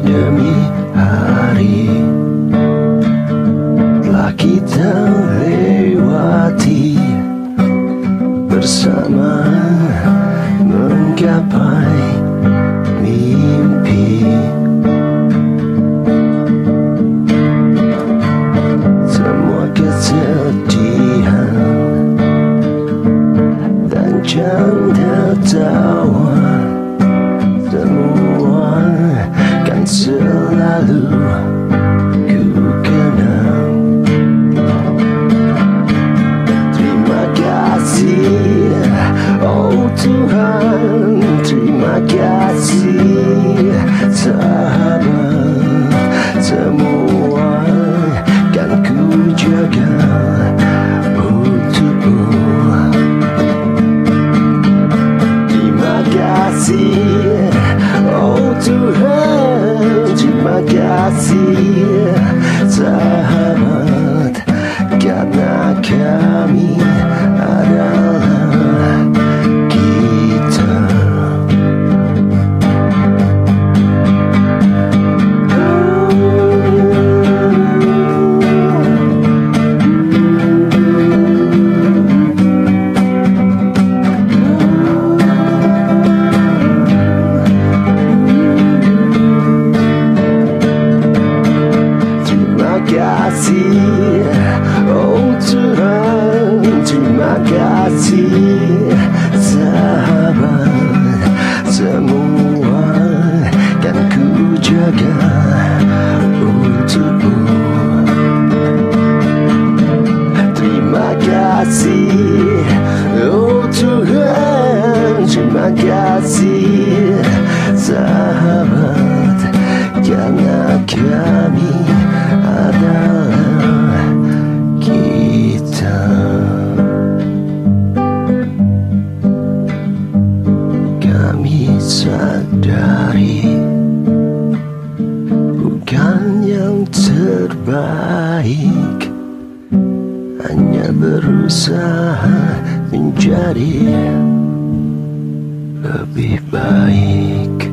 demi hari telah kita lewati bersama menggapai mimpi. Semua kesedihan dan canda tawa Terima kasih Sahabat Semua Sahabat kasih Oh Tuhan Terima kasih Sahabat Semua Kan ku jaga Untukmu Terima kasih Oh Tuhan Terima kasih Sahabat Karena kami sadari Bukan yang terbaik Hanya berusaha menjadi lebih baik